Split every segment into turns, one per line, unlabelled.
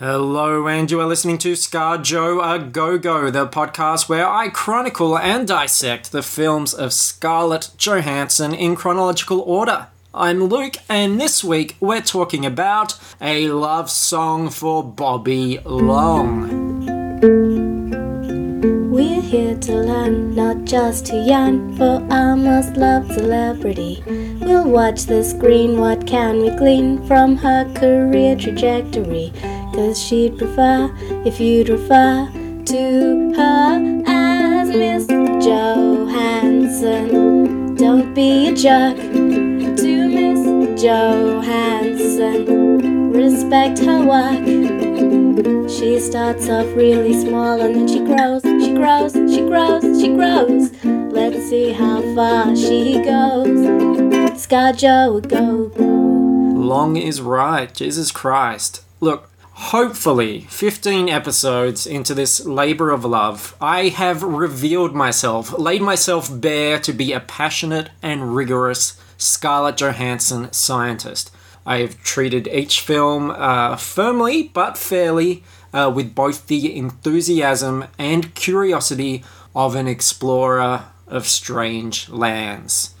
Hello, and you are listening to Scar Joe A Go Go, the podcast where I chronicle and dissect the films of Scarlett Johansson in chronological order. I'm Luke, and this week we're talking about a love song for Bobby Long.
We're here to learn, not just to yearn for our most loved celebrity. We'll watch the screen, what can we glean from her career trajectory? Cause she'd prefer if you'd refer to her as Miss Johansson. Don't be a jerk to Miss Johansson. Respect her work. She starts off really small and then she grows, she grows, she grows, she grows. Let's see how far she goes. Scar Joe, go, go.
Long is right, Jesus Christ. Look, hopefully, 15 episodes into this labor of love, I have revealed myself, laid myself bare to be a passionate and rigorous Scarlett Johansson scientist. I have treated each film uh, firmly but fairly uh, with both the enthusiasm and curiosity of an explorer of strange lands.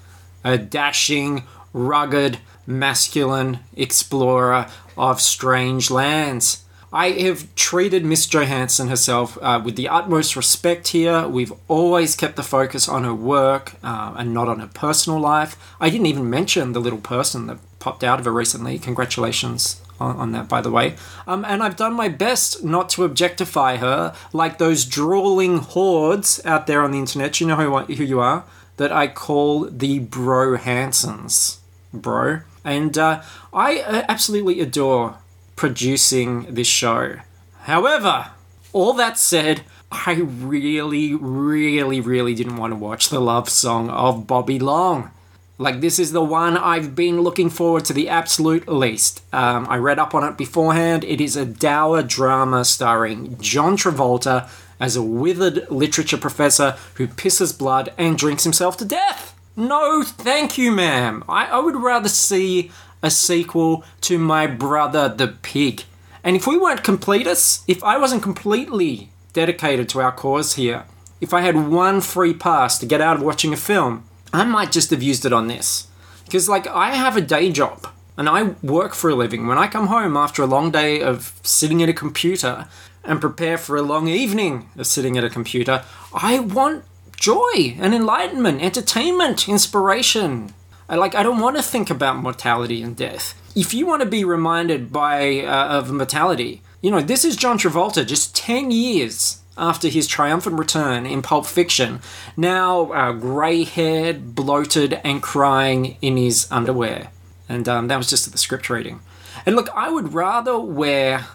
A dashing, rugged, masculine explorer of strange lands. I have treated Miss Johansson herself uh, with the utmost respect here. We've always kept the focus on her work uh, and not on her personal life. I didn't even mention the little person that popped out of her recently. Congratulations on, on that, by the way. Um, and I've done my best not to objectify her like those drooling hordes out there on the internet. You know who, who you are? That I call the Bro Hansons. Bro. And uh, I uh, absolutely adore producing this show. However, all that said, I really, really, really didn't want to watch the love song of Bobby Long. Like, this is the one I've been looking forward to the absolute least. Um, I read up on it beforehand. It is a dour drama starring John Travolta as a withered literature professor who pisses blood and drinks himself to death. No, thank you, ma'am. I, I would rather see a sequel to My Brother the Pig. And if we weren't completists, if I wasn't completely dedicated to our cause here, if I had one free pass to get out of watching a film, I might just have used it on this. Because, like, I have a day job and I work for a living. When I come home after a long day of sitting at a computer and prepare for a long evening of sitting at a computer, I want joy and enlightenment, entertainment, inspiration. I like I don't want to think about mortality and death. If you want to be reminded by uh, of mortality, you know, this is John Travolta just 10 years after his triumphant return in Pulp Fiction, now uh, grey haired, bloated, and crying in his underwear. And um, that was just at the script reading. And look, I would rather wear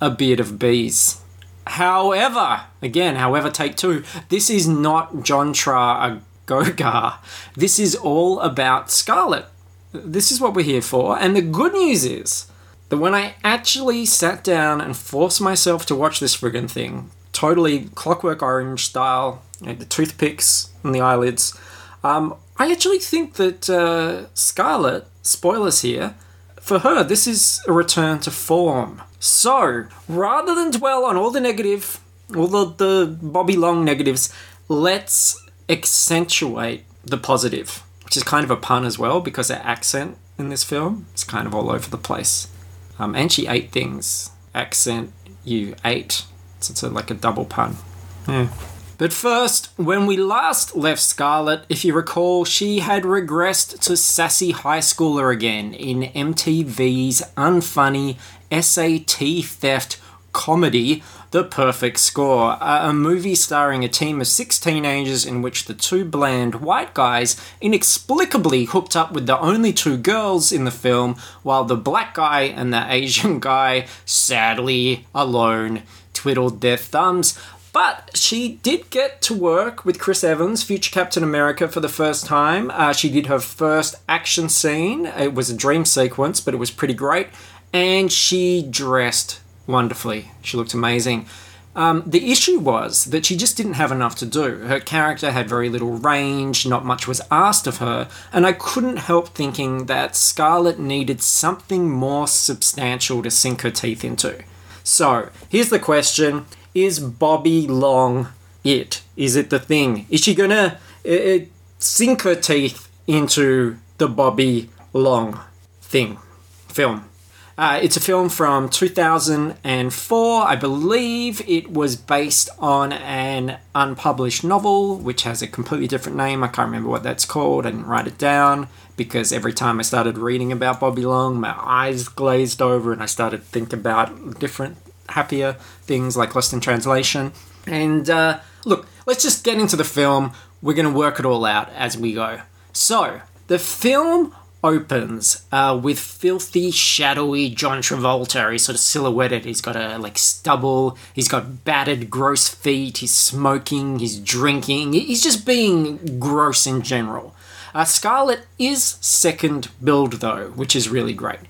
a beard of bees. However, again, however, take two, this is not John Tra Gogar. This is all about Scarlet. This is what we're here for. And the good news is that when I actually sat down and forced myself to watch this friggin' thing, totally clockwork orange style, you know, the toothpicks and the eyelids, um, I actually think that uh, Scarlett, spoilers here, for her, this is a return to form. So, rather than dwell on all the negative, all the, the Bobby Long negatives, let's accentuate the positive, which is kind of a pun as well because her accent in this film is kind of all over the place. Um, and she ate things. Accent, you ate. So it's a, like a double pun. Yeah. But first, when we last left Scarlett, if you recall, she had regressed to sassy high schooler again in MTV's unfunny SAT theft comedy the Perfect Score, a movie starring a team of six teenagers in which the two bland white guys inexplicably hooked up with the only two girls in the film, while the black guy and the Asian guy, sadly alone, twiddled their thumbs. But she did get to work with Chris Evans, future Captain America, for the first time. Uh, she did her first action scene. It was a dream sequence, but it was pretty great. And she dressed wonderfully. She looked amazing. Um, the issue was that she just didn't have enough to do. Her character had very little range, not much was asked of her, and I couldn't help thinking that Scarlett needed something more substantial to sink her teeth into. So, here's the question Is Bobby Long it? Is it the thing? Is she gonna uh, sink her teeth into the Bobby Long thing? Film. Uh, it's a film from 2004. I believe it was based on an unpublished novel, which has a completely different name. I can't remember what that's called. I didn't write it down because every time I started reading about Bobby Long, my eyes glazed over and I started thinking about different, happier things like Lost in Translation. And uh, look, let's just get into the film. We're going to work it all out as we go. So, the film opens uh, with filthy, shadowy John Travolta. He's sort of silhouetted. He's got a like stubble. He's got battered, gross feet. He's smoking. He's drinking. He's just being gross in general. Uh, Scarlett is second build though, which is really great.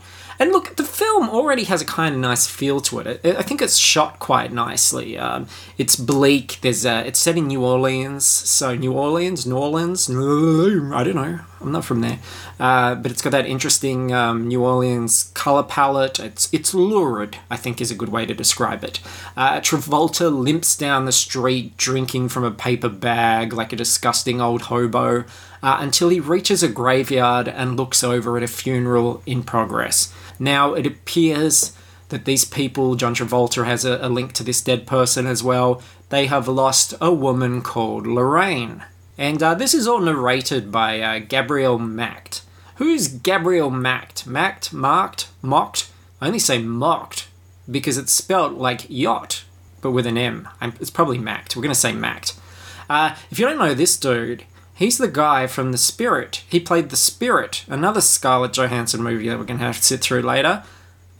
And look, the film already has a kind of nice feel to it. I think it's shot quite nicely. Um, it's bleak. There's a, it's set in New Orleans, so New Orleans, New Orleans. I don't know. I'm not from there, uh, but it's got that interesting um, New Orleans color palette. It's it's lurid. I think is a good way to describe it. Uh, Travolta limps down the street drinking from a paper bag like a disgusting old hobo uh, until he reaches a graveyard and looks over at a funeral in progress. Now, it appears that these people, John Travolta has a, a link to this dead person as well, they have lost a woman called Lorraine. And uh, this is all narrated by uh, Gabriel Macht. Who's Gabriel Macht? Macht? Marked? Mocked? I only say mocked because it's spelled like yacht, but with an M. It's probably Macht. We're going to say Macht. Uh, if you don't know this dude, He's the guy from The Spirit. He played The Spirit, another Scarlett Johansson movie that we're going to have to sit through later.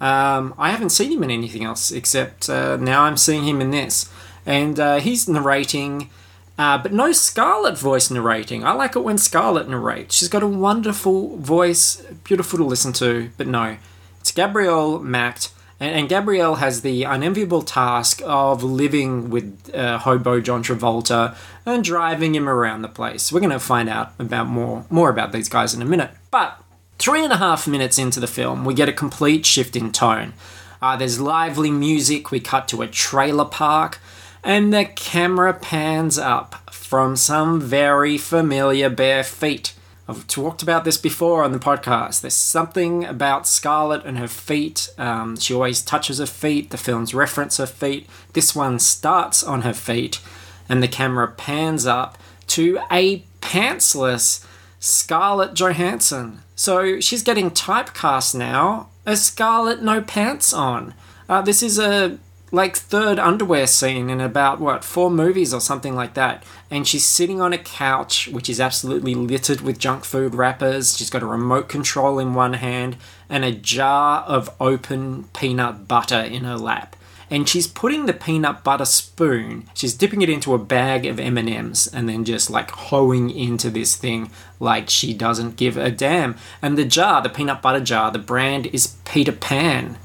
Um, I haven't seen him in anything else except uh, now I'm seeing him in this. And uh, he's narrating, uh, but no Scarlett voice narrating. I like it when Scarlett narrates. She's got a wonderful voice, beautiful to listen to, but no. It's Gabriel Macht and, and Gabriel has the unenviable task of living with uh, hobo John Travolta and driving him around the place. We're going to find out about more more about these guys in a minute. But three and a half minutes into the film, we get a complete shift in tone. Uh, there's lively music. We cut to a trailer park, and the camera pans up from some very familiar bare feet. I've talked about this before on the podcast. There's something about Scarlett and her feet. Um, she always touches her feet. The films reference her feet. This one starts on her feet, and the camera pans up to a pantsless Scarlett Johansson. So she's getting typecast now as Scarlett no pants on. Uh, this is a like third underwear scene in about what four movies or something like that. And she's sitting on a couch which is absolutely littered with junk food wrappers. She's got a remote control in one hand and a jar of open peanut butter in her lap. And she's putting the peanut butter spoon she's dipping it into a bag of m&ms and then just like hoeing into this thing like she doesn't give a damn. And the jar the peanut butter jar the brand is peter pan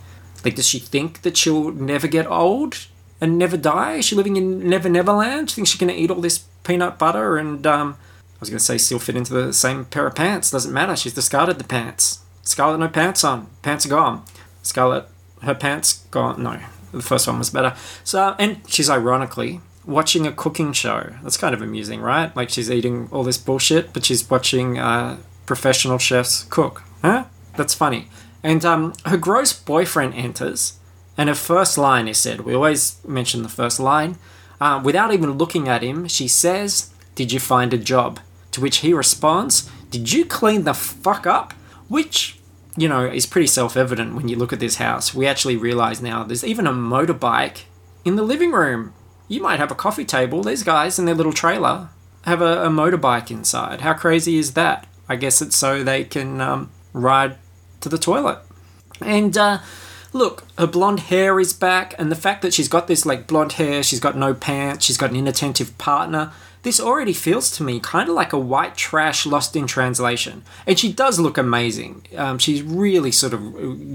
like, does she think that she'll never get old and never die? Is she living in Never Neverland? She thinks she's going to eat all this peanut butter and, um, I was going to say still fit into the same pair of pants. Doesn't matter. She's discarded the pants. Scarlet, no pants on. Pants are gone. Scarlet, her pants gone. No, the first one was better. So, and she's ironically watching a cooking show. That's kind of amusing, right? Like she's eating all this bullshit, but she's watching uh, professional chefs cook. Huh? That's funny. And um, her gross boyfriend enters, and her first line is said. We always mention the first line. Uh, without even looking at him, she says, Did you find a job? To which he responds, Did you clean the fuck up? Which, you know, is pretty self evident when you look at this house. We actually realize now there's even a motorbike in the living room. You might have a coffee table. These guys in their little trailer have a, a motorbike inside. How crazy is that? I guess it's so they can um, ride to the toilet. And uh, look, her blonde hair is back, and the fact that she's got this like blonde hair, she's got no pants, she's got an inattentive partner. This already feels to me kind of like a white trash lost in translation. And she does look amazing. Um, she's really sort of,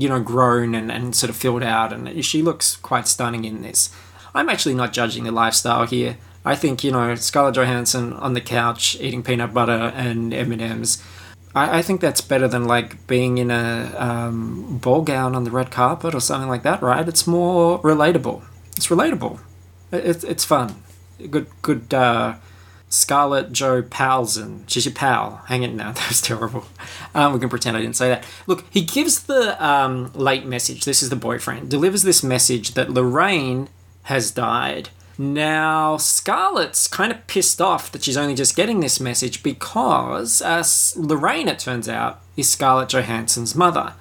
you know, grown and, and sort of filled out, and she looks quite stunning in this. I'm actually not judging the lifestyle here. I think, you know, Scarlett Johansson on the couch eating peanut butter and M&Ms I, I think that's better than like being in a um, ball gown on the red carpet or something like that, right? It's more relatable. It's relatable. It, it's it's fun. Good good. Uh, Scarlett Jo Palsen. She's your pal. Hang it now. That was terrible. Um, we can pretend I didn't say that. Look, he gives the um, late message. This is the boyfriend. Delivers this message that Lorraine has died. Now, Scarlett's kind of pissed off that she's only just getting this message because uh, Lorraine, it turns out, is Scarlett Johansson's mother.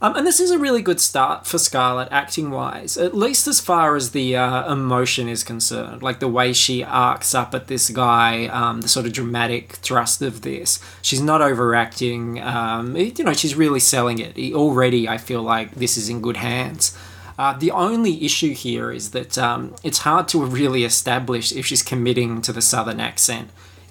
Um, and this is a really good start for Scarlett acting wise, at least as far as the uh, emotion is concerned. Like the way she arcs up at this guy, um, the sort of dramatic thrust of this. She's not overacting. Um, you know, she's really selling it. Already, I feel like this is in good hands. Uh, the only issue here is that um, it's hard to really establish if she's committing to the southern accent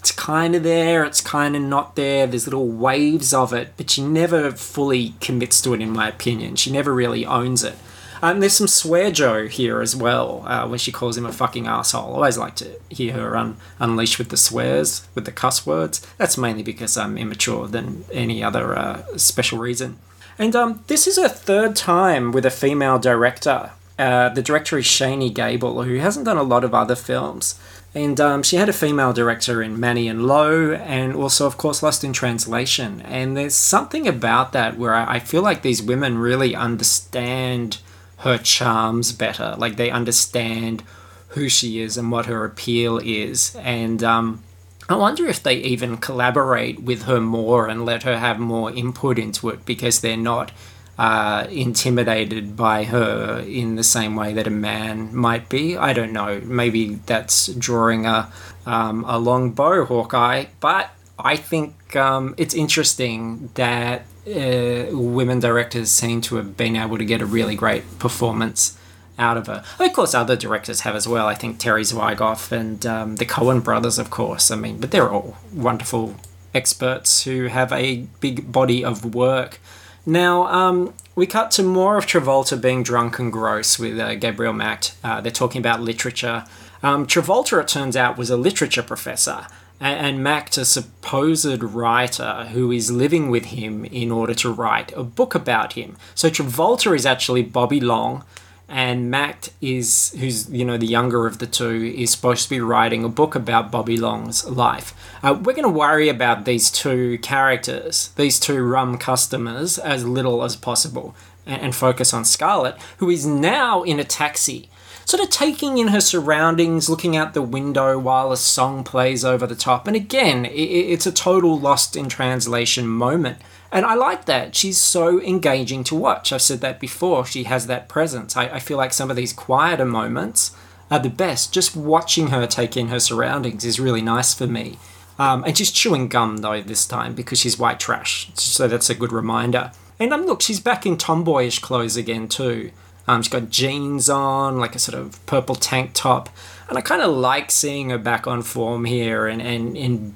it's kind of there, it's kind of not there. There's little waves of it, but she never fully commits to it, in my opinion. She never really owns it. And there's some swear Joe here as well, uh, when she calls him a fucking asshole. I always like to hear her un- unleash with the swears, with the cuss words. That's mainly because I'm immature than any other uh, special reason. And um, this is a third time with a female director. Uh, the director is Shainee Gabel, who hasn't done a lot of other films. And um, she had a female director in Manny and Lo, and also, of course, Lost in Translation. And there's something about that where I feel like these women really understand her charms better. Like they understand who she is and what her appeal is. And um, I wonder if they even collaborate with her more and let her have more input into it because they're not uh, intimidated by her in the same way that a man might be. I don't know. Maybe that's drawing a um, a long bow, Hawkeye. But I think um, it's interesting that uh, women directors seem to have been able to get a really great performance out of her. Of course, other directors have as well. I think Terry Zwigoff and um, the Coen brothers, of course. I mean, but they're all wonderful experts who have a big body of work now, um, we cut to more of Travolta being drunk and gross with uh, Gabriel Macht. Uh, they're talking about literature. Um, Travolta, it turns out, was a literature professor, and, and a supposed writer who is living with him in order to write a book about him. So Travolta is actually Bobby Long, and Macht is who's you know the younger of the two is supposed to be writing a book about Bobby Long's life. Uh, we're going to worry about these two characters, these two rum customers, as little as possible, and, and focus on Scarlett, who is now in a taxi. Sort of taking in her surroundings, looking out the window while a song plays over the top. And again, it, it's a total lost in translation moment and I like that. She's so engaging to watch. I've said that before. She has that presence. I, I feel like some of these quieter moments are the best. Just watching her take in her surroundings is really nice for me. Um, and she's chewing gum though this time because she's white trash. So that's a good reminder. And um, look, she's back in tomboyish clothes again too. Um, she's got jeans on, like a sort of purple tank top. And I kind of like seeing her back on form here and, and in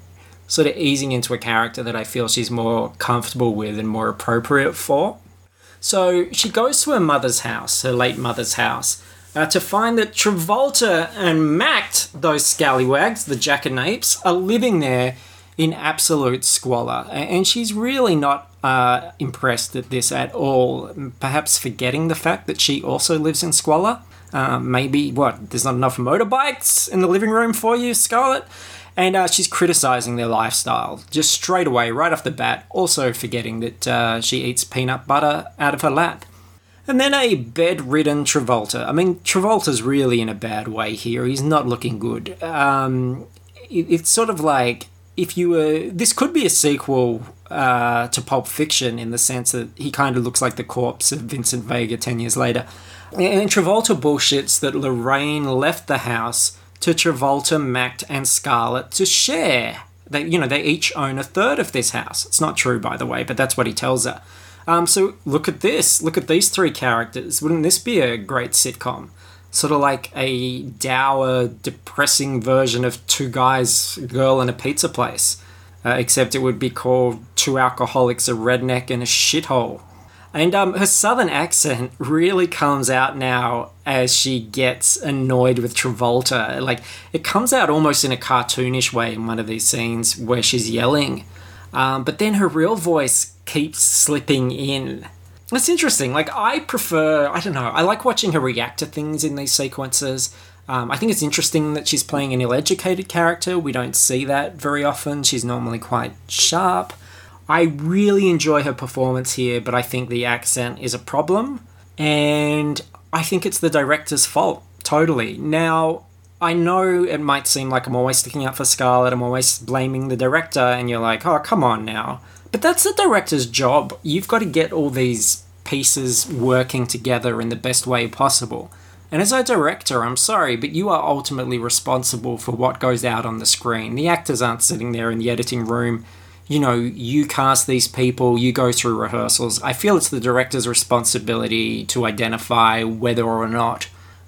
sort of easing into a character that I feel she's more comfortable with and more appropriate for. So she goes to her mother's house, her late mother's house, uh, to find that Travolta and Macht, those scallywags, the jackanapes, are living there in absolute squalor. And she's really not uh, impressed at this at all, perhaps forgetting the fact that she also lives in squalor. Uh, maybe, what, there's not enough motorbikes in the living room for you, Scarlett? And uh, she's criticizing their lifestyle just straight away, right off the bat, also forgetting that uh, she eats peanut butter out of her lap. And then a bedridden Travolta. I mean, Travolta's really in a bad way here. He's not looking good. Um, it, it's sort of like if you were. This could be a sequel uh, to Pulp Fiction in the sense that he kind of looks like the corpse of Vincent Vega 10 years later. And Travolta bullshits that Lorraine left the house to Travolta, Macht, and Scarlett to share. They, you know, they each own a third of this house. It's not true, by the way, but that's what he tells her. Um, so look at this. Look at these three characters. Wouldn't this be a great sitcom? Sort of like a dour, depressing version of Two Guys, Girl, and a Pizza Place. Uh, except it would be called Two Alcoholics, a Redneck, and a Shithole. And um, her southern accent really comes out now as she gets annoyed with Travolta. Like, it comes out almost in a cartoonish way in one of these scenes where she's yelling. Um, but then her real voice keeps slipping in. It's interesting. Like, I prefer, I don't know, I like watching her react to things in these sequences. Um, I think it's interesting that she's playing an ill educated character. We don't see that very often. She's normally quite sharp. I really enjoy her performance here, but I think the accent is a problem. And I think it's the director's fault, totally. Now, I know it might seem like I'm always sticking up for Scarlett, I'm always blaming the director, and you're like, oh, come on now. But that's the director's job. You've got to get all these pieces working together in the best way possible. And as a director, I'm sorry, but you are ultimately responsible for what goes out on the screen. The actors aren't sitting there in the editing room. You know, you cast these people, you go through rehearsals. I feel it's the director's responsibility to identify whether or not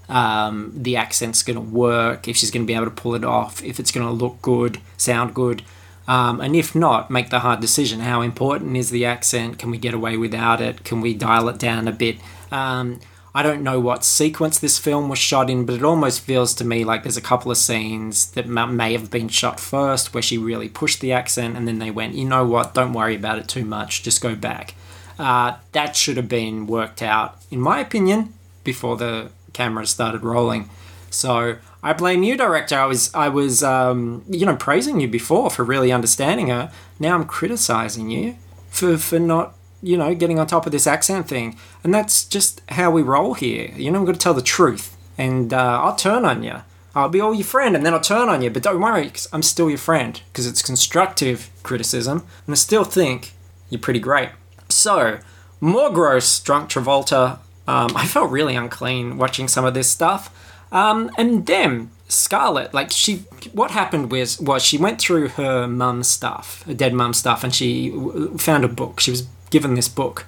um, the accent's going to work, if she's going to be able to pull it off, if it's going to look good, sound good. Um, and if not, make the hard decision. How important is the accent? Can we get away without it? Can we dial it down a bit? Um, I don't know what sequence this film was shot in, but it almost feels to me like there's a couple of scenes that may have been shot first where she really pushed the accent, and then they went, you know what, don't worry about it too much, just go back. Uh, that should have been worked out, in my opinion, before the camera started rolling. So I blame you, director. I was I was um, you know praising you before for really understanding her. Now I'm criticizing you for for not you know getting on top of this accent thing. And that's just how we roll here. You know, I'm going to tell the truth, and uh, I'll turn on you. I'll be all your friend, and then I'll turn on you. But don't worry, cause I'm still your friend because it's constructive criticism, and I still think you're pretty great. So more gross, drunk Travolta um, I felt really unclean watching some of this stuff. Um, and then Scarlett, like she, what happened was was she went through her mum's stuff, her dead mum's stuff, and she found a book. She was given this book,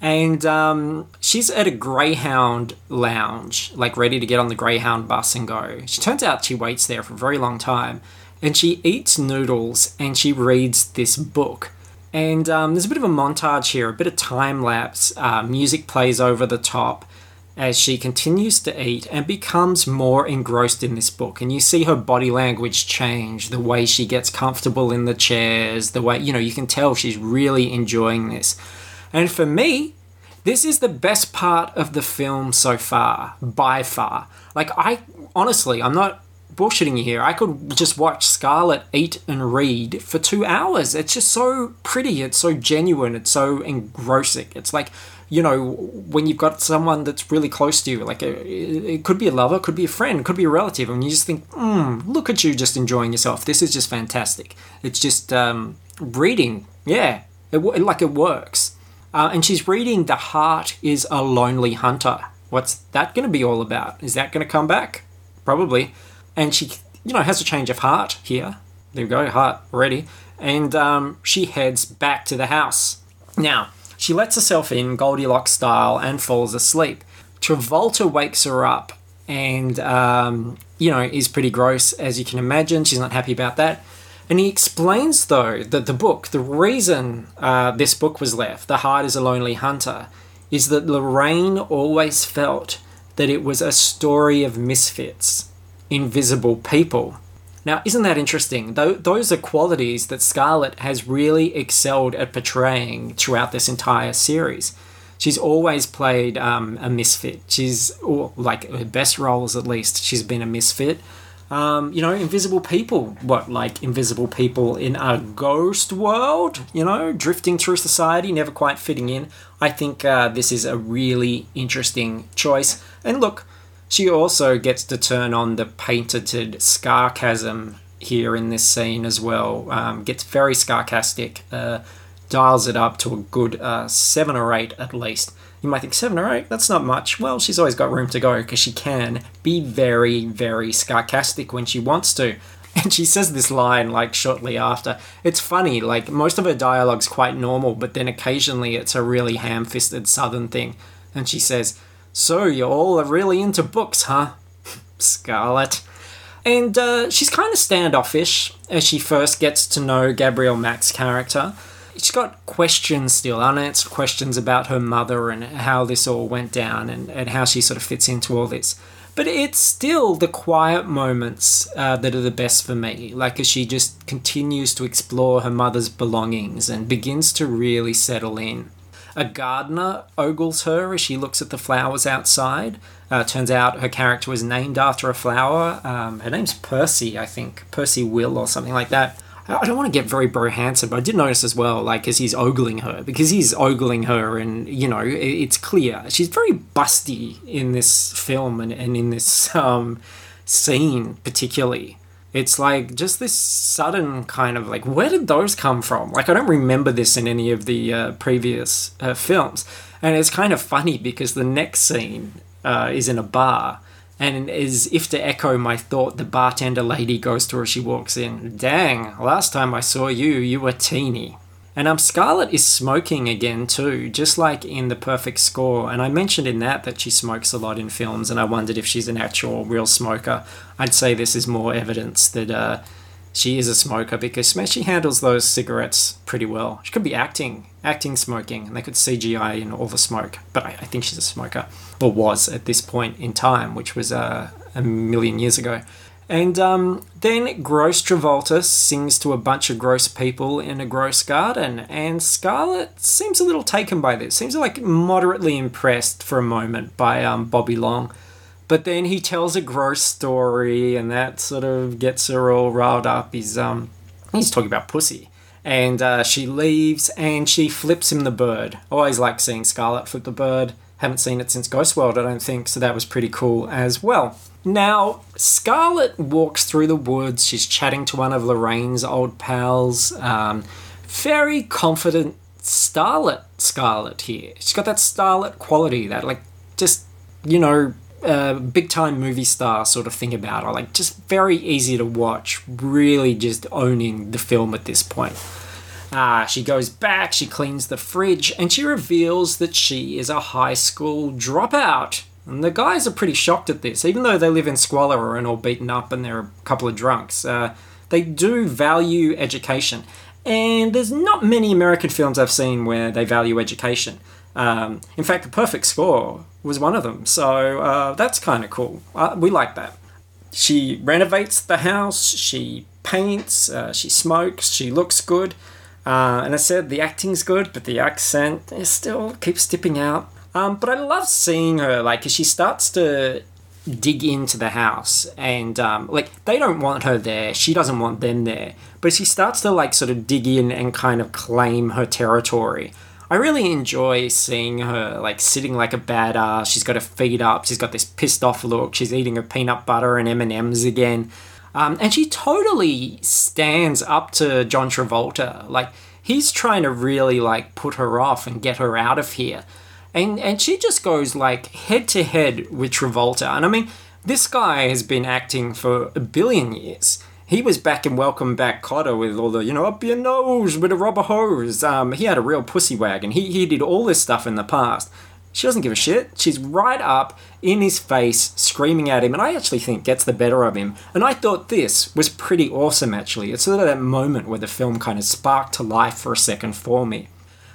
and um, she's at a Greyhound lounge, like ready to get on the Greyhound bus and go. She turns out she waits there for a very long time, and she eats noodles and she reads this book. And um, there's a bit of a montage here, a bit of time lapse. Uh, music plays over the top as she continues to eat and becomes more engrossed in this book. And you see her body language change, the way she gets comfortable in the chairs, the way, you know, you can tell she's really enjoying this. And for me, this is the best part of the film so far, by far. Like, I honestly, I'm not bullshitting you here. I could just watch Scarlett eat and read for two hours. It's just so pretty. It's so genuine. It's so engrossing. It's like, you know, when you've got someone that's really close to you, like a, it could be a lover, could be a friend, could be a relative, and you just think, hmm, look at you just enjoying yourself. This is just fantastic. It's just um, reading. Yeah, it, like it works. Uh, and she's reading The Heart is a Lonely Hunter. What's that going to be all about? Is that going to come back? Probably and she, you know, has a change of heart here. There we go, heart already. And um, she heads back to the house. Now, she lets herself in Goldilocks style and falls asleep. Travolta wakes her up and, um, you know, is pretty gross, as you can imagine. She's not happy about that. And he explains, though, that the book, the reason uh, this book was left, The Heart is a Lonely Hunter, is that Lorraine always felt that it was a story of misfits invisible people. Now, isn't that interesting? those are qualities that Scarlett has really excelled at portraying throughout this entire series. She's always played um, a misfit. She's, like her best roles at least, she's been a misfit. Um, you know, invisible people. What, like invisible people in a ghost world? You know, drifting through society, never quite fitting in. I think uh, this is a really interesting choice. And look, she also gets to turn on the painted sarcasm here in this scene as well. Um, gets very sarcastic, uh, dials it up to a good uh, seven or eight at least. You might think seven or eight, that's not much. Well, she's always got room to go because she can be very, very sarcastic when she wants to. And she says this line like shortly after. It's funny, like most of her dialogue's quite normal, but then occasionally it's a really ham fisted southern thing. And she says, so you all are really into books, huh? Scarlett. And uh, she's kind of standoffish as she first gets to know Gabriel Macht's character. She's got questions still, unanswered questions about her mother and how this all went down and, and how she sort of fits into all this. But it's still the quiet moments uh, that are the best for me. Like as she just continues to explore her mother's belongings and begins to really settle in. A gardener ogles her as she looks at the flowers outside. Uh, turns out her character was named after a flower. Um, her name's Pursy, I think. Pursy Will or something like that. I don't want to get very bro handsome, but I did notice as well, like as he's ogling her, because he's ogling her, and you know it's clear she's very busty in this film and, and in this um, scene particularly. It's like just this sudden kind of like, where did those come from? Like I don't remember this in any of the uh, previous uh, films, and it's kind of funny because the next scene uh, is in a bar and as if to echo my thought, the bartender lady goes to her, she walks in. Dang, last time I saw you, you were teeny. And um, Scarlett is smoking again too, just like in The Perfect Score. And I mentioned in that that she smokes a lot in films, and I wondered if she's an actual real smoker. I'd say this is more evidence that uh, she is a smoker because she handles those cigarettes pretty well. She could be acting, acting smoking, and they could CGI in all the smoke. But I, I think she's a smoker, or was at this point in time, which was uh, a million years ago. And um, then Gross Travolta sings to a bunch of gross people in a gross garden, and Scarlett seems a little taken by this. Seems like moderately impressed for a moment by um, Bobby Long. But then he tells a gross story, and that sort of gets her all riled up. He's um he's talking about pussy, and uh, she leaves, and she flips him the bird. Always like seeing Scarlett flip the bird. Haven't seen it since Ghost World, I don't think, so that was pretty cool as well. Now, Scarlett walks through the woods. She's chatting to one of Lorraine's old pals. Um, very confident starlet Scarlett here. She's got that starlet quality, that like just you know uh, big time movie star sort of thing about her. Like, just very easy to watch, really just owning the film at this point. Uh, she goes back, she cleans the fridge, and she reveals that she is a high school dropout. And the guys are pretty shocked at this, even though they live in squalor and all beaten up and they're a couple of drunks. Uh, they do value education. And there's not many American films I've seen where they value education. Um, in fact, The Perfect Score was one of them. So uh, that's kind of cool. Uh, we like that. She renovates the house, she paints, uh, she smokes, she looks good. Uh, and I said the acting's good, but the accent still keeps dipping out. Um, but I love seeing her, like, as she starts to dig into the house and um, like they don't want her there she doesn't want them there but she starts to like sort of dig in and kind of claim her territory I really enjoy seeing her like sitting like a badass. She's got her feet up. She's got this pissed off look. She's eating her peanut butter and M and M's again, um, and she totally stands up to John Travolta. Like he's trying to really like put her off and get her out of here, and and she just goes like head to head with Travolta. And I mean, this guy has been acting for a billion years he was back in Welcome Back Kotter with all the, you know, up your nose with a rubber hose. Um, he had a real pussy wagon. He, he did all this stuff in the past. She doesn't give a shit. She's right up in his face, screaming at him, and I actually think gets the better of him. And I thought this was pretty awesome, actually. It's sort of that moment where the film kind of sparked to life for a second for me.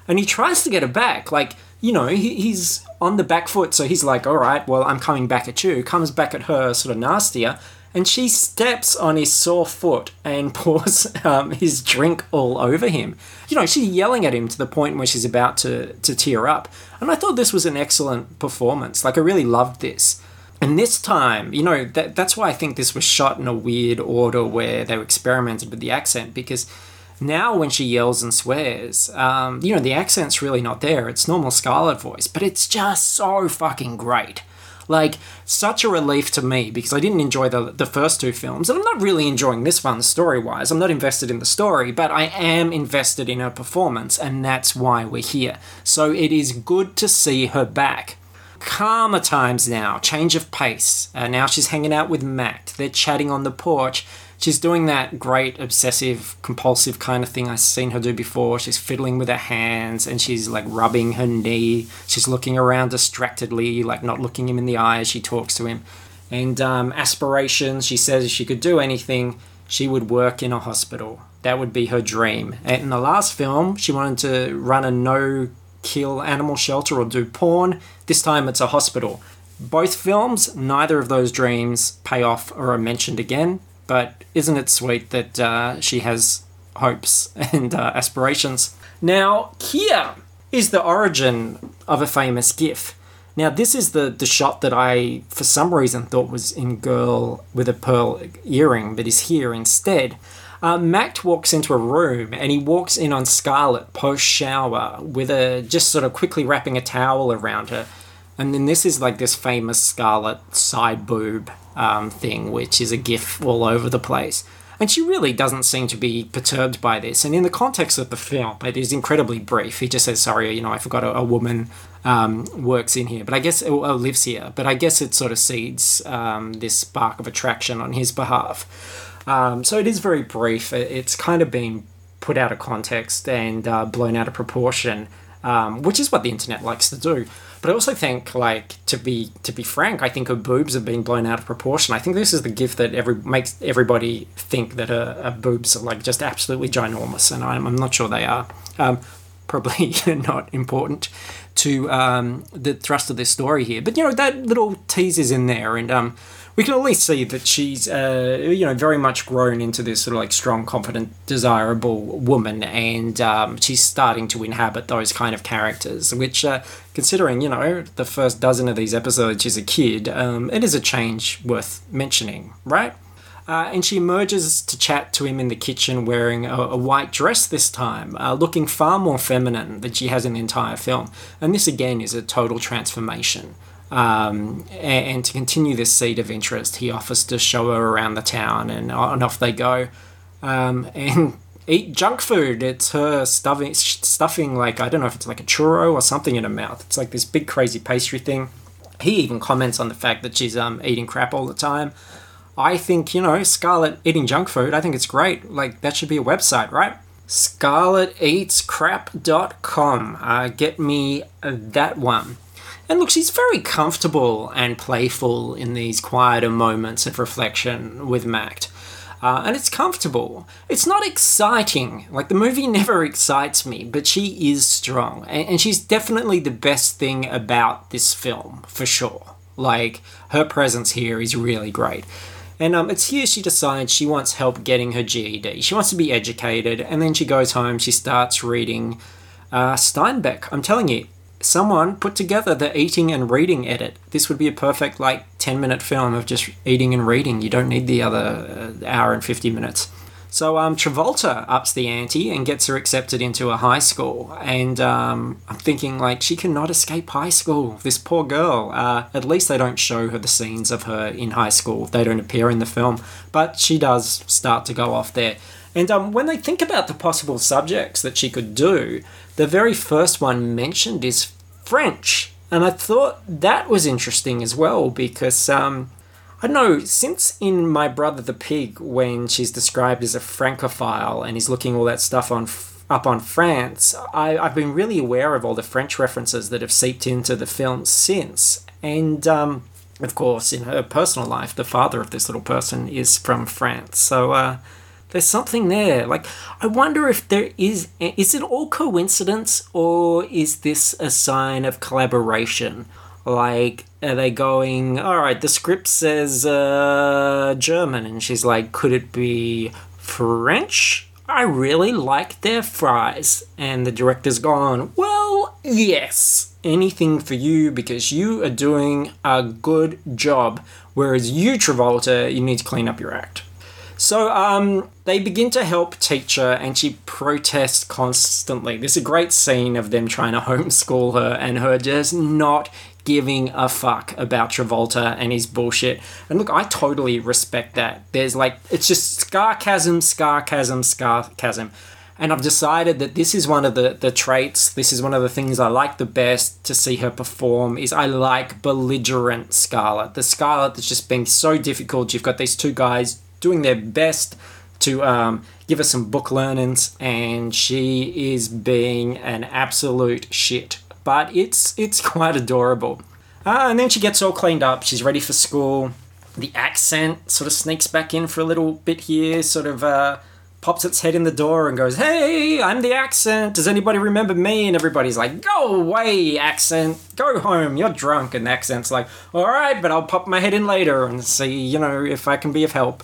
And he tries to get her back, like, you know, he, he's on the back foot, so he's like, all right, well, I'm coming back at you. Comes back at her, sort of nastier, and she steps on his sore foot and pours um, his drink all over him. You know, she's yelling at him to the point where she's about to, to tear up. And I thought this was an excellent performance. Like, I really loved this. And this time, you know, that, that's why I think this was shot in a weird order where they experimented with the accent because now when she yells and swears, um, you know, the accent's really not there. It's normal Scarlet voice, but it's just so fucking great. Like, such a relief to me because I didn't enjoy the, the first two films, and I'm not really enjoying this one story wise. I'm not invested in the story, but I am invested in her performance, and that's why we're here. So it is good to see her back. Calmer times now, change of pace. Uh, now she's hanging out with Matt. They're chatting on the porch she's doing that great obsessive compulsive kind of thing I've seen her do before. She's fiddling with her hands and she's like rubbing her knee. She's looking around distractedly, like not looking him in the eye as she talks to him. And um, aspirations, she says if she could do anything, she would work in a hospital. That would be her dream. And in the last film, she wanted to run a no kill animal shelter or do porn. This time it's a hospital Both films, neither of those dreams pay off or are mentioned again, but isn't it sweet that uh, she has hopes and uh, aspirations? Now, here is the origin of a famous GIF. Now, this is the, the shot that I, for some reason, thought was in Girl with a Pearl earring, but is here instead. Uh, walks into a room and he walks in on Scarlett post shower with a just sort of quickly wrapping a towel around her. And then this is like this famous Scarlet side boob um, thing, which is a gif all over the place. And she really doesn't seem to be perturbed by this. And in the context of the film, it is incredibly brief. He just says, Sorry, you know, I forgot a, a woman um, works in here, but I guess, it lives here. But I guess it sort of seeds um, this spark of attraction on his behalf. Um, so it is very brief. It's kind of been put out of context and uh, blown out of proportion, um, which is what the internet likes to do. But I also think, like, to be to be frank, I think her boobs have been blown out of proportion. I think this is the gift that every makes everybody think that her, her boobs are like just absolutely ginormous, and I'm, I'm not sure they are. Um, probably not important to um, the thrust of this story here, but you know that little tease is in there, and um, we can at least see that she's, uh, you know, very much grown into this sort of like strong, confident, desirable woman, and um, she's starting to inhabit those kind of characters. Which, uh, considering you know the first dozen of these episodes, she's a kid, um, it is a change worth mentioning, right? Uh, and she emerges to chat to him in the kitchen wearing a, a white dress this time, uh, looking far more feminine than she has in the entire film. And this again is a total transformation. Um, and, to continue this seed of interest, he offers to show her around the town, and, and off they go. Um, and eat junk food. It's her stuffing, stuffing like I don't know if it's like a churro or something in her mouth. It's like this big crazy pastry thing. He even comments on the fact that she's um, eating crap all the time. I think you know Scarlett eating junk food. I think it's great. Like that should be a website, right? ScarletEatsCrap.com. Uh, get me that one. And look, she's very comfortable and playful in these quieter moments of reflection with Macht. Uh, and it's comfortable. It's not exciting. Like, the movie never excites me, but she is strong. And, and she's definitely the best thing about this film, for sure. Like, her presence here is really great. And um, it's here she decides she wants help getting her GED. She wants to be educated, and then she goes home, she starts reading uh, Steinbeck. I'm telling you, someone put together the eating and reading edit. This would be a perfect like 10 minute film of just eating and reading. You don't need the other uh, hour and 50 minutes. So um, Travolta ups the ante and gets her accepted into a high school. And um, I'm thinking, like, she cannot escape high school. This poor girl. Uh, at least they don't show her the scenes of her in high school. They don't appear in the film. But she does start to go off there. And um, when they think about the possible subjects that she could do, the very first one mentioned is French. And I thought that was interesting as well because, um, I know, since in My Brother the Pig, when she's described as a Francophile and he's looking all that stuff on up on France, I, have been really aware of all the French references that have seeped into the film since. And, um, of course, in her personal life, the father of this little person is from France. So, uh, there's something there. Like, I wonder if there is. Is it all coincidence or is this a sign of collaboration? Like, are they going, all right, the script says uh, German, and she's like, could it be French? I really like their fries. And the director's gone, well, yes, anything for you because you are doing a good job. Whereas you, Travolta, you need to clean up your act. So um, they begin to help teacher, and she protests constantly. There's a great scene of them trying to homeschool her, and her just not giving a fuck about Travolta and his bullshit. And look, I totally respect that. There's like, it's just sarcasm, sarcasm, sarcasm. And I've decided that this is one of the, the traits, this is one of the things I like the best to see her perform is I like belligerent Scarlett. The Scarlett that's just being so difficult. You've got these two guys doing their best to um, give us some book learnings, and she is being an absolute shit. But it's it's quite adorable. Uh, and then she gets all cleaned up. She's ready for school. The accent sort of sneaks back in for a little bit here, sort of uh, pops its head in the door and goes, Hey, I'm the accent. Does anybody remember me? And everybody's like, Go away, accent. Go home. You're drunk. And the accent's like, All right, but I'll pop my head in later and see, you know, if I can be of help.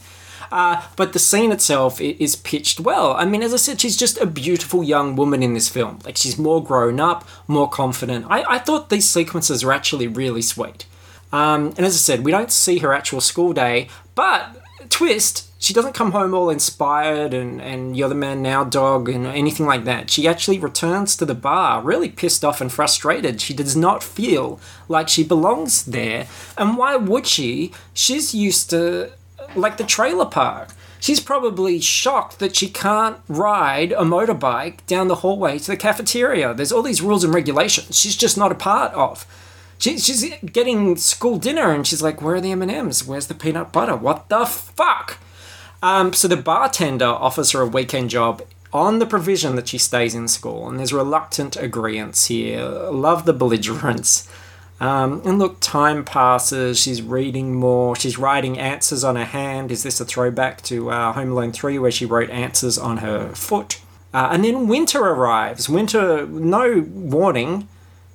Uh, but the scene itself is pitched well. I mean, as I said, she's just a beautiful young woman in this film. Like, she's more grown up, more confident. I, I thought these sequences are actually really sweet. Um, and as I said, we don't see her actual school day, but twist, she doesn't come home all inspired and, and you're the man now, dog, and anything like that. She actually returns to the bar really pissed off and frustrated. She does not feel like she belongs there. And why would she? She's used to, like, the trailer park. She's probably shocked that she can't ride a motorbike down the hallway to the cafeteria. There's all these rules and regulations she's just not a part of. She, she's getting school dinner and she's like, "Where are the M and M's? Where's the peanut butter? What the fuck?" Um, so the bartender offers her a weekend job on the provision that she stays in school, and there's reluctant agreement here. Love the belligerence. Um, and look, time passes. She's reading more. She's writing answers on her hand. Is this a throwback to uh, Home Alone 3 where she wrote answers on her foot? Uh, and then winter arrives. Winter, no warning,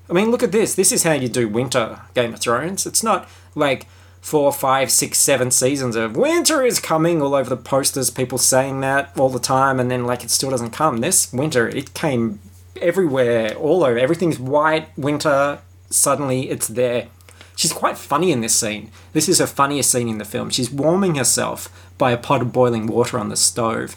I mean, look at this. This is how you do winter Game of Thrones. It's not like four, five, six, seven seasons of winter is coming all over the posters, people saying that all the time, and then like it still doesn't come. This winter, it came everywhere, all over. Everything's white, winter, suddenly it's there. She's quite funny in this scene. This is her funniest scene in the film. She's warming herself by a pot of boiling water on the stove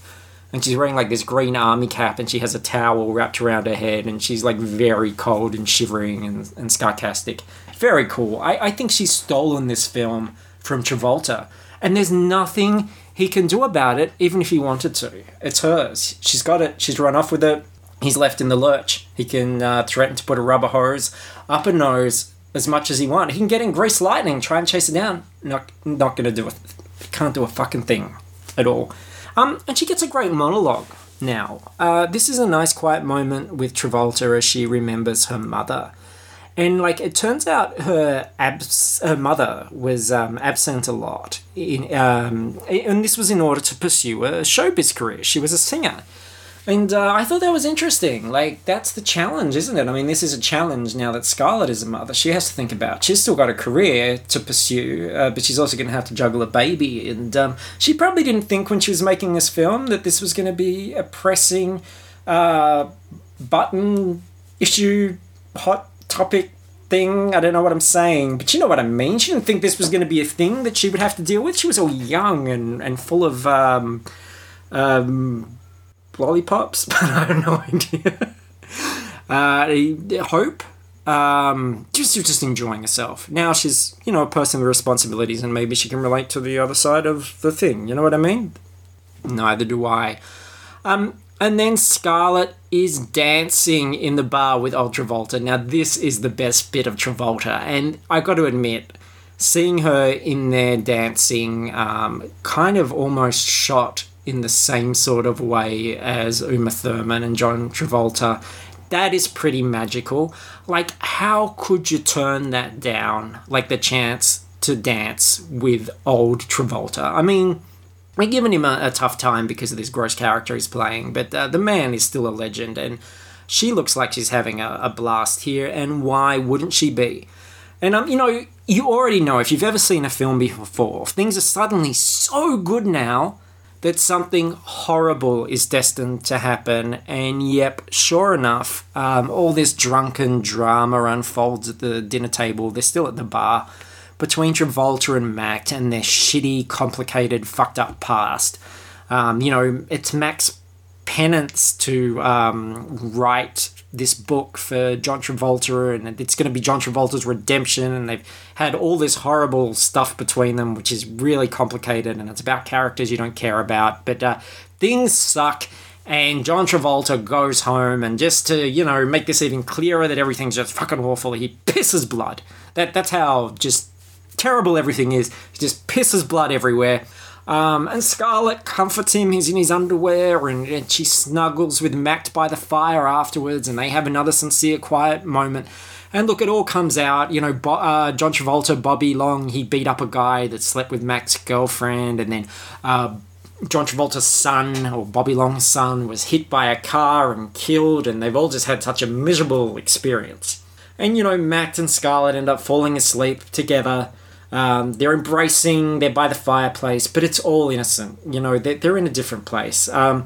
and she's wearing like this green army cap and she has a towel wrapped around her head and she's like very cold and shivering and, and sarcastic very cool I, I think she's stolen this film from travolta and there's nothing he can do about it even if he wanted to it's hers she's got it she's run off with it he's left in the lurch he can uh, threaten to put a rubber hose up her nose as much as he wants he can get in grease lightning try and chase her down not not gonna do it can't do a fucking thing at all um, and she gets a great monologue now. Uh, this is a nice quiet moment with Travolta as she remembers her mother. And like it turns out, her abs- her mother was um, absent a lot, in, um, and this was in order to pursue a showbiz career. She was a singer, and uh, I thought that was interesting. Like, that's the challenge, isn't it? I mean, this is a challenge now that Scarlett is a mother. She has to think about. She's still got a career to pursue, uh, but she's also going to have to juggle a baby. And um, she probably didn't think when she was making this film that this was going to be a pressing uh, button issue, hot topic thing. I don't know what I'm saying, but you know what I mean. She didn't think this was going to be a thing that she would have to deal with. She was all young and, and full of. Um, um, lollipops, but I have no idea. uh, hope. Um, just just enjoying herself. Now she's you know a person with responsibilities, and maybe she can relate to the other side of the thing. You know what I mean? Neither do I. Um, and then Scarlett is dancing in the bar with Old Travolta. Now this is the best bit of Travolta, and I got to admit, seeing her in there dancing, um, kind of almost shot in the same sort of way as Uma Thurman and John Travolta. That is pretty magical. Like, how could you turn that down? Like, the chance to dance with old Travolta. I mean, we're giving him a, a tough time because of this gross character he's playing, but uh, the man is still a legend, and she looks like she's having a, a blast here, and why wouldn't she be? And um, you know, you already know if you've ever seen a film before, things are suddenly so good now that something horrible is destined to happen. And yep, sure enough, um, all this drunken drama unfolds at the dinner table. They're still at the bar between Travolta and Mac and their shitty, complicated, fucked up past. Um, you know, it's Mac's penance to um, write this book for John Travolta, and it's going to be John Travolta's redemption. And they've had all this horrible stuff between them, which is really complicated, and it's about characters you don't care about. But uh, things suck, and John Travolta goes home, and just to you know make this even clearer that everything's just fucking awful, he pisses blood. That that's how just terrible everything is. He just pisses blood everywhere. Um, and Scarlett comforts him. He's in his underwear, and, and, she snuggles with Mac by the fire afterwards, and they have another sincere, quiet moment. And look, it all comes out. You know, Bo- uh, John Travolta, Bobby Long, he beat up a guy that slept with Mac's girlfriend, and then uh, John Travolta's son, or Bobby Long's son, was hit by a car and killed, and they've all just had such a miserable experience. And, you know, Max and Scarlett end up falling asleep together. Um, they're embracing, they're by the fireplace, but it's all innocent. You know, they're, they're in a different place. Um,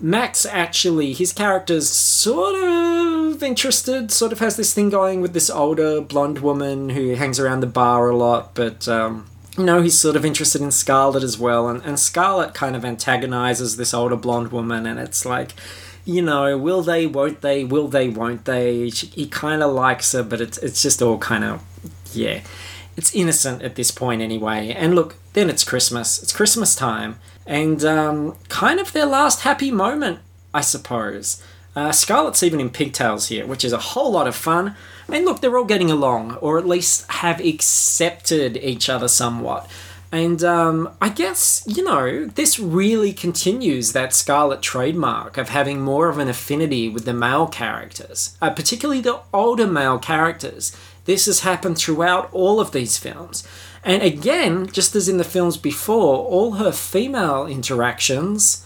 Max actually, his character's sort of interested, sort of has this thing going with this older blonde woman who hangs around the bar a lot, but um, you know, he's sort of interested in Scarlett as well, and, and Scarlett kind of antagonizes this older blonde woman, and it's like, you know, will they, won't they, will they, won't they? She, he kind of likes her, but it's, it's just all kind of, yeah. It's innocent at this point anyway. And look, then it's Christmas. It's Christmas time and um, kind of their last happy moment, I suppose. Uh, even in pigtails here, which is a whole lot of fun. And look, they're all getting along, or at least have accepted each other somewhat. And um, I guess, you know, this really continues that Scarlett trademark of having more of an affinity with the male characters, uh, particularly the older male characters. This has happened throughout all of these films. And again, just as in the films before, all her female interactions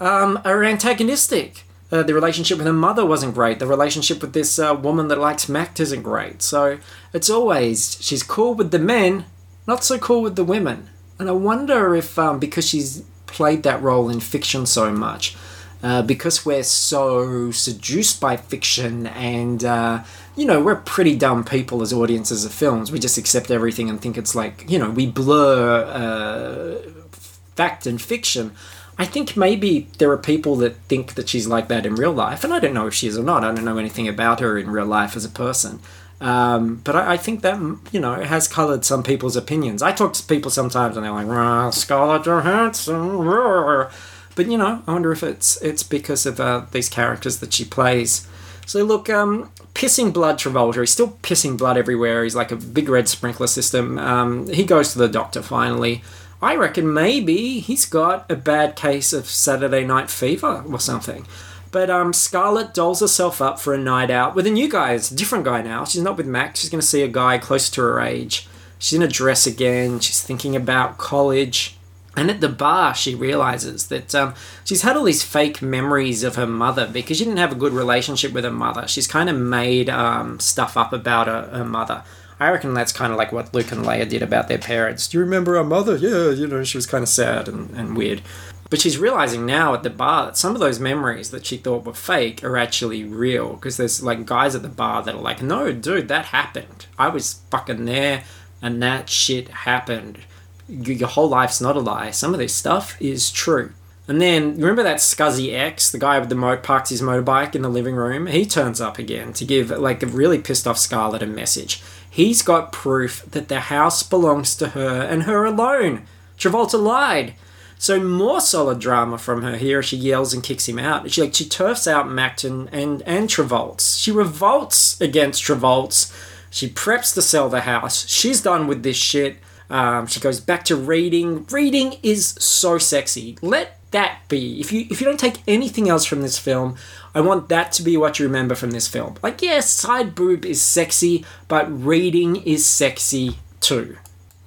um, are antagonistic. Uh, the relationship with her mother wasn't great. The relationship with this uh, woman that likes Mac isn't great. So it's always she's cool with the men, not so cool with the women. And I wonder if um, because she's played that role in fiction so much, uh, because we're so seduced by fiction and uh, you know we're pretty dumb people as audiences of films. We just accept everything and think it's like you know we blur uh, fact and fiction. I think maybe there are people that think that she's like that in real life and i don't know if she is or not. I don't know anything about her in real life as a person. Um, but I, I, think that you know it has coloured some people's opinions. I talk to people sometimes and they're like, "Scarlett Johansson," But you know, I wonder if it's it's because of uh, these characters that she plays. So look, um, pissing blood Travolta. He's still pissing blood everywhere. He's like a big red sprinkler system. Um, he goes to the doctor finally. I reckon maybe he's got a bad case of Saturday Night Fever or something. But um, Scarlett dolls herself up for a night out with a new guy. It's a different guy now. She's not with Max. She's going to see a guy close to her age. She's in a dress again. She's thinking about college. And at the bar, she realizes that um, she's had all these fake memories of her mother because she didn't have a good relationship with her mother. She's kind of made um, stuff up about her, her mother. I reckon that's kind of like what Luke and Leia did about their parents. Do you remember our mother? Yeah, you know, she was kind of sad and, and weird. But she's realizing now at the bar that some of those memories that she thought were fake are actually real because there's like guys at the bar that are like, no, dude, that happened. I was fucking there and that shit happened your whole life's not a lie. Some of this stuff is true. And then remember that Scuzzy X, the guy with the mo parks his motorbike in the living room. He turns up again to give like a really pissed off Scarlett a message. He's got proof that the house belongs to her and her alone. Travolta lied. So more solid drama from her here. She yells and kicks him out. She like she turfs out Macton and and Travolts. She revolts against Travolts. She preps to sell the house. She's done with this shit. Um, she goes back to reading. Reading is so sexy. Let that be. If you if you don't take anything else from this film, I want that to be what you remember from this film. Like yes, side boob is sexy, but reading is sexy too.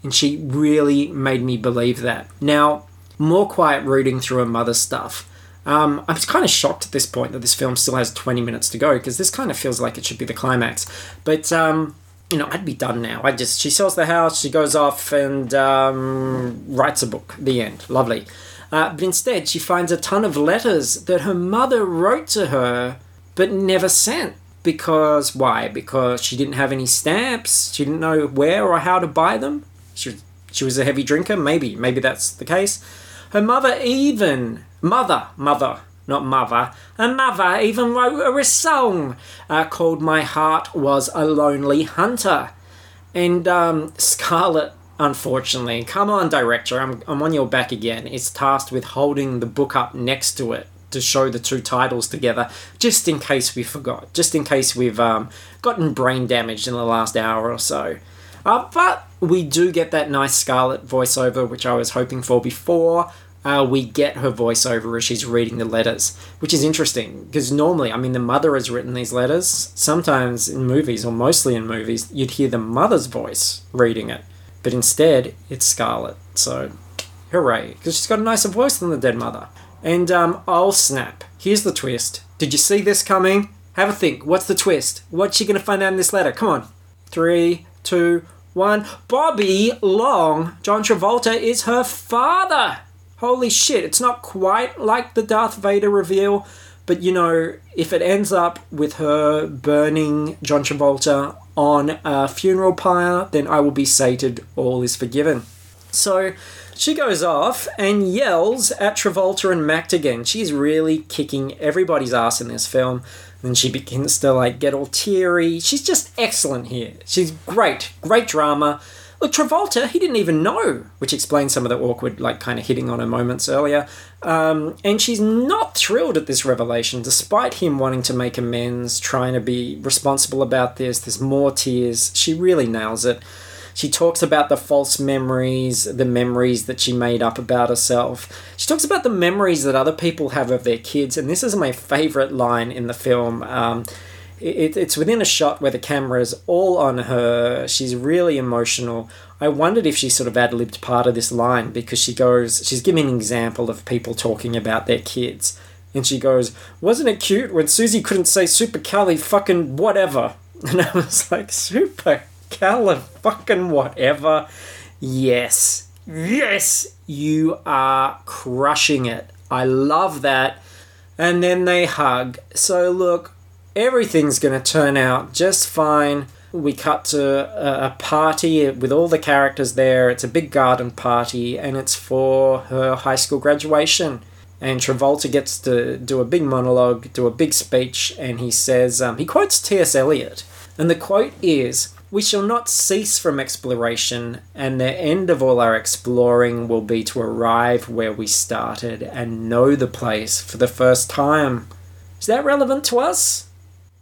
And she really made me believe that. Now, more quiet reading through her mother's stuff. Um, I'm kind of shocked at this point that this film still has 20 minutes to go because this kind of feels like it should be the climax. But um, you know, I'd be done now. I just she sells the house, she goes off and um, writes a book. The end. Lovely. Uh, but instead, she finds a ton of letters that her mother wrote to her but never sent. Because why? Because she didn't have any stamps. She didn't know where or how to buy them. She she was a heavy drinker. Maybe maybe that's the case. Her mother even mother mother not mother. And mother even wrote her a song uh, called My Heart Was a Lonely Hunter. And um, Scarlett, unfortunately, come on, director, I'm, I'm on your back again, is tasked with holding the book up next to it to show the two titles together, just in case we forgot, just in case we've um, gotten brain damaged in the last hour or so. Uh, but we do get that nice Scarlett voiceover, which I was hoping for before uh, we get her voiceover as she's reading the letters, which is interesting because normally, I mean, the mother has written these letters. Sometimes in movies, or mostly in movies, you'd hear the mother's voice reading it, but instead, it's Scarlett. So, Hooray. Because she's got a nicer voice than the dead mother. And, um, oh snap. Here's the twist. Did you see this coming? Have a think. What's the twist? What's she to find out in this letter? Come on. Three, two, one. Bobby Long, John Travolta, is her father. Holy shit. It's not quite like the Darth Vader reveal, but you know, if it ends up with her burning John Travolta on a funeral pyre, then I will be sated. All is forgiven. So she goes off and yells at Travolta and Macht again. She's really kicking everybody's ass in this film. And she begins to like get all teary. She's just excellent here. She's great, great drama. Look, Travolta, he didn't even know, which explains some of the awkward, like, kind of hitting on her moments earlier. Um, and she's not thrilled at this revelation, despite him wanting to make amends, trying to be responsible about this. There's more tears. She really nails it. She talks about the false memories, the memories that she made up about herself. She talks about the memories that other people have of their kids, and this is my favorite line in the film. Um, it, it's within a shot where the camera is all on her. She's really emotional. I wondered if she sort of ad libbed part of this line because she goes, she's giving an example of people talking about their kids. And she goes, Wasn't it cute when Susie couldn't say super cali fucking whatever? And I was like, Super Cala fucking whatever. Yes. Yes. You are crushing it. I love that. And then they hug. So look, everything's going to turn out just fine. We cut to a, party with all the characters there. It's a big garden party, and it's for her high school graduation. And Travolta gets to do a big monologue, do a big speech, and he says, um, he quotes T.S. Eliot. And the quote is, we shall not cease from exploration, and the end of all our exploring will be to arrive where we started and know the place for the first time. Is that relevant to us?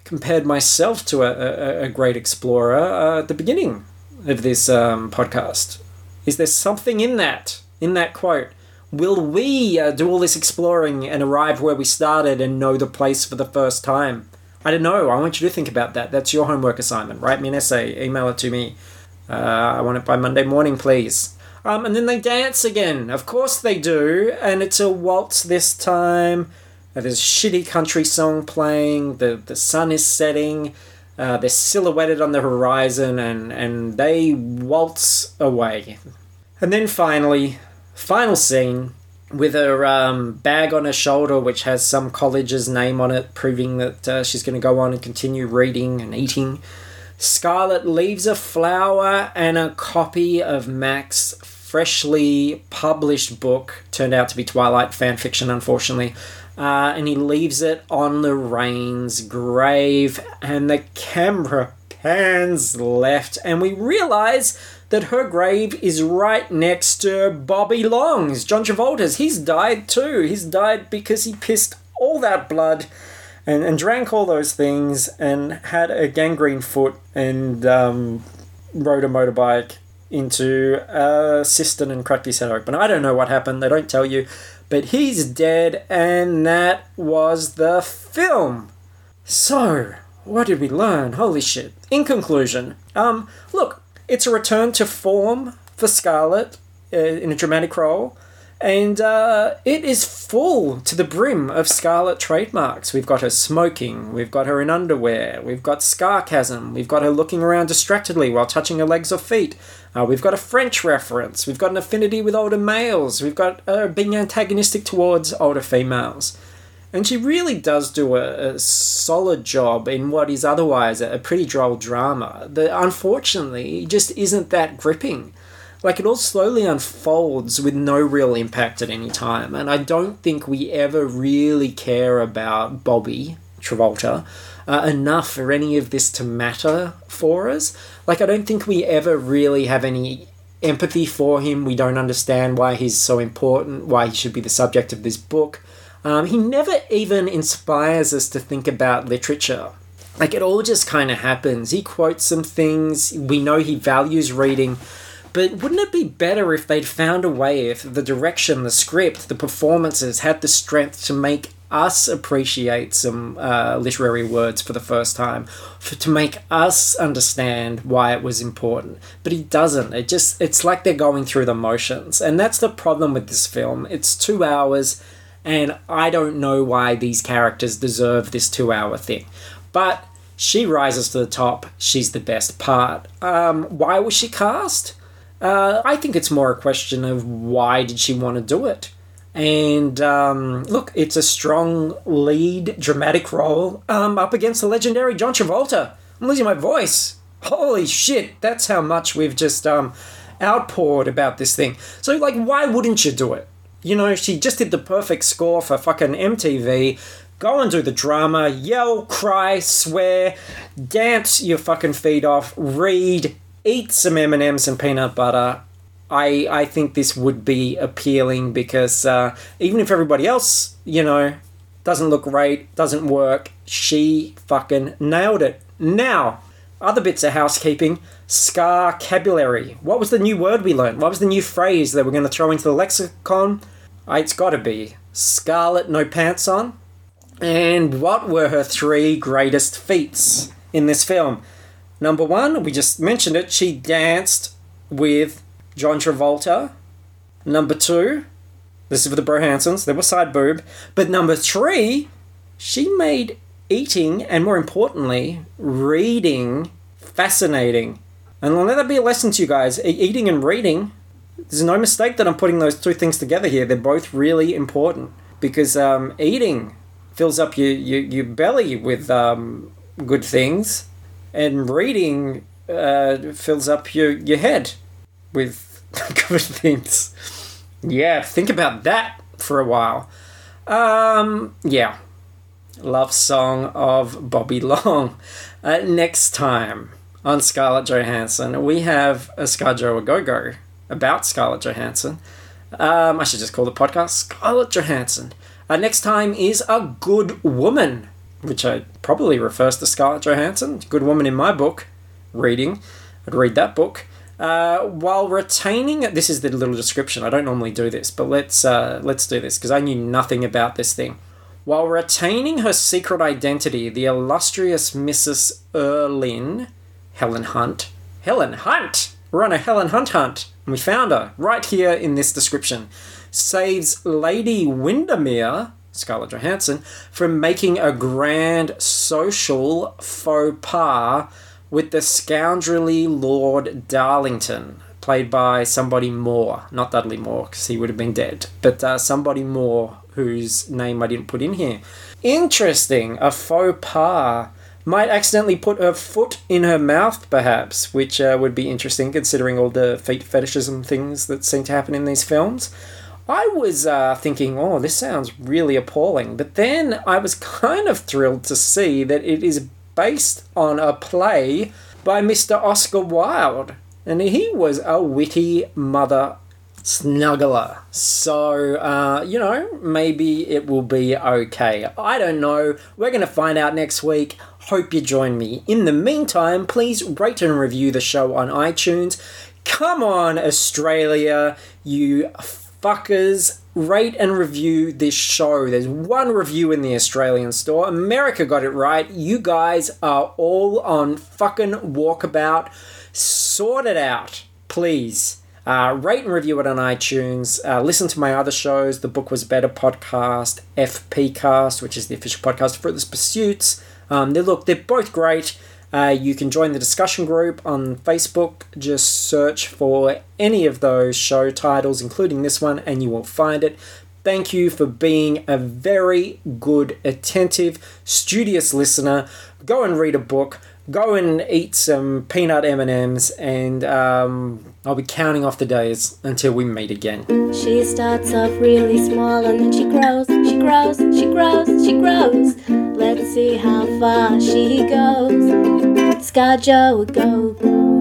Compared myself to a, a, a great explorer uh, at the beginning of this um, podcast. Is there something in that, in that quote? Will we uh, do all this exploring and arrive where we started and know the place for the first time? I don't know. I want you to think about that. That's your homework assignment. Write me an essay, email it to me. Uh, I want it by Monday morning, please. Um, and then they dance again. Of course they do. And it's a waltz this time. Uh, there's a shitty country song playing. The, the sun is setting. Uh, they're silhouetted on the horizon and, and they waltz away. And then finally, final scene with her um, bag on her shoulder, which has some college's name on it, proving that uh, she's going to go on and continue reading and eating. Scarlett leaves a flower and a copy of Mac's freshly published book, turned out to be Twilight fan fiction, unfortunately. Uh, and he leaves it on Lorraine's grave, and the camera pans left, and we realize that her grave is right next to Bobby Long's, John Travolta's. He's died too. He's died because he pissed all that blood and, and drank all those things and had a gangrene foot and um, rode a motorbike into a cistern and cracked his head open. I don't know what happened, they don't tell you, but he's dead, and that was the film. So, what did we learn? Holy shit. In conclusion, um, look, it's a return to form for Scarlett uh, in a dramatic role, and uh, it is full to the brim of Scarlett trademarks. We've got her smoking, we've got her in underwear, we've got sarcasm, we've got her looking around distractedly while touching her legs or feet. Uh, we've got a French reference, we've got an affinity with older males, we've got uh, being antagonistic towards older females. And she really does do a, a, solid job in what is otherwise a, pretty droll drama that unfortunately just isn't that gripping. Like it all slowly unfolds with no real impact at any time. And I don't think we ever really care about Bobby Travolta uh, enough for any of this to matter for us. Like I don't think we ever really have any empathy for him. We don't understand why he's so important, why he should be the subject of this book um, he never even inspires us to think about literature. Like it all just kind of happens. He quotes some things. We know he values reading. But wouldn't it be better if they'd found a way, if the direction, the script, the performances had the strength to make us appreciate some uh, literary words for the first time, for, to make us understand why it was important. But he doesn't. It just it's like they're going through the motions, and that's the problem with this film. It's two hours, and I don't know why these characters deserve this two-hour thing, but. She rises to the top. She's the best part. Um, why was she cast? Uh, I think it's more a question of why did she want to do it. And um, look, it's a strong lead dramatic role um, up against the legendary John Travolta. I'm losing my voice. Holy shit, that's how much we've just um, outpoured about this thing. So, like, why wouldn't you do it? You know, she just did the perfect score for fucking MTV. Go and do the drama, yell, cry, swear, dance your fucking feet off, read, eat some M&Ms and peanut butter, I I think this would be appealing because uh, even if everybody else, you know, doesn't look great, doesn't work, she fucking nailed it. Now, other bits of housekeeping. Scarcabulary. What was the new word we learned? What was the new phrase that we're going to throw into the lexicon? Uh, it's got to be scarlet, No Pants On. And what were her three greatest feats in this film? Number one, we just mentioned it, she danced with John Travolta. Number two, this is for the Brohansons, they were side boob. But number three, she made eating and more importantly, reading fascinating. And let that be a lesson to you guys. Eating and reading, there's no mistake that I'm putting those two things together here. They're both really important because um, eating fills up your, your, your belly with um, good things, and reading uh, fills up your, your head with good things. Yeah, think about that for a while. Um, yeah. Love song of Bobby Long. Uh, next time on Scarlett Johansson, we have a Scarjo a Go Go about Scarlett Johansson. Um, I should just call the podcast Scarlett Johansson. Uh, next time is A Good Woman, which I probably refers to Scarlett Johansson. Good Woman in my book, reading. I'd read that book. Uh, while retaining this is the little description. I don't normally do this, but let's uh, let's do this because I knew nothing about this thing. While retaining her secret identity, the illustrious Mrs. Erlyn, Helen Hunt, Helen Hunt, we're on a Helen Hunt hunt, and we found her right here in this description. Saves Lady Windermere, Scarlett Johansson, from making a grand social faux pas with the scoundrelly Lord Darlington, played by somebody more, not Dudley Moore, because he would have been dead, but uh, somebody more whose name I didn't put in here. Interesting, a faux pas. Might accidentally put her foot in her mouth, perhaps, which uh, would be interesting considering all the feet fetishism things that seem to happen in these films. I was uh, thinking, oh, this sounds really appalling, but then I was kind of thrilled to see that it is based on a play by Mr. Oscar Wilde, and he was a witty mother snuggler. So, uh, you know, maybe it will be okay. I don't know. We're going to find out next week. Hope you join me. In the meantime, please rate and review the show on iTunes. Come on, Australia, you fuckers. Rate and review this show. There's one review in the Australian store. America got it right. You guys are all on fucking walkabout. Sort it out, please. Uh, rate and review it on iTunes. Uh, listen to my other shows. The Book Was Better podcast, FP Cast, which is the official podcast for Fruitless Pursuits. Um, they look, they're both great. Uh, you can join the discussion group on Facebook. Just search for any of those show titles, including this one, and you will find it. Thank you for being a very good, attentive, studious listener. Go and read a book. Go and eat some peanut M&Ms, and um, I'll be counting off the days until we meet again.
She starts off really small and then she grows, she grows, she grows, she grows. Let's see how far she goes. Scar Joe, go, go.